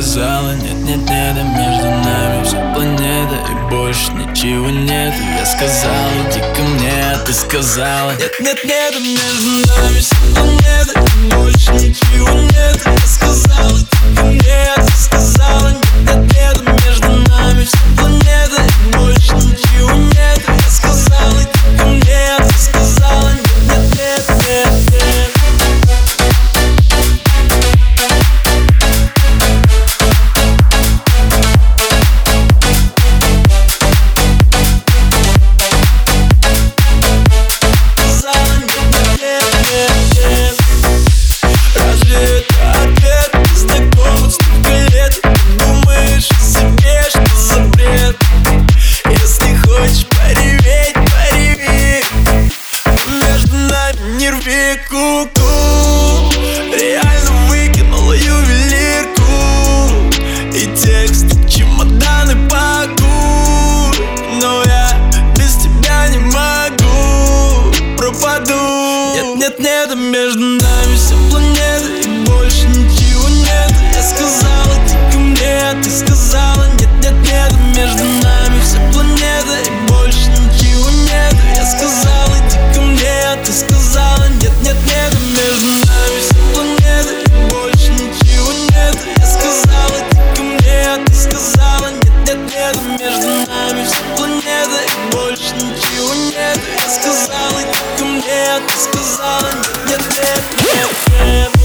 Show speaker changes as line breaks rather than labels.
сказала Нет, нет, нет, а между нами вся планета и больше ничего нет Я сказал, иди ко мне, ты сказала Нет, нет, нет, а между нами вся планета и больше ничего нет Я сказал, иди ко мне, не рви ку-ку Реально выкинула ювелирку. И текст чемоданы паку. Но я без тебя не могу Пропаду. Нет, нет, нет, между нами сказала, ко мне, ты сказала, нет, нет, нет, нет.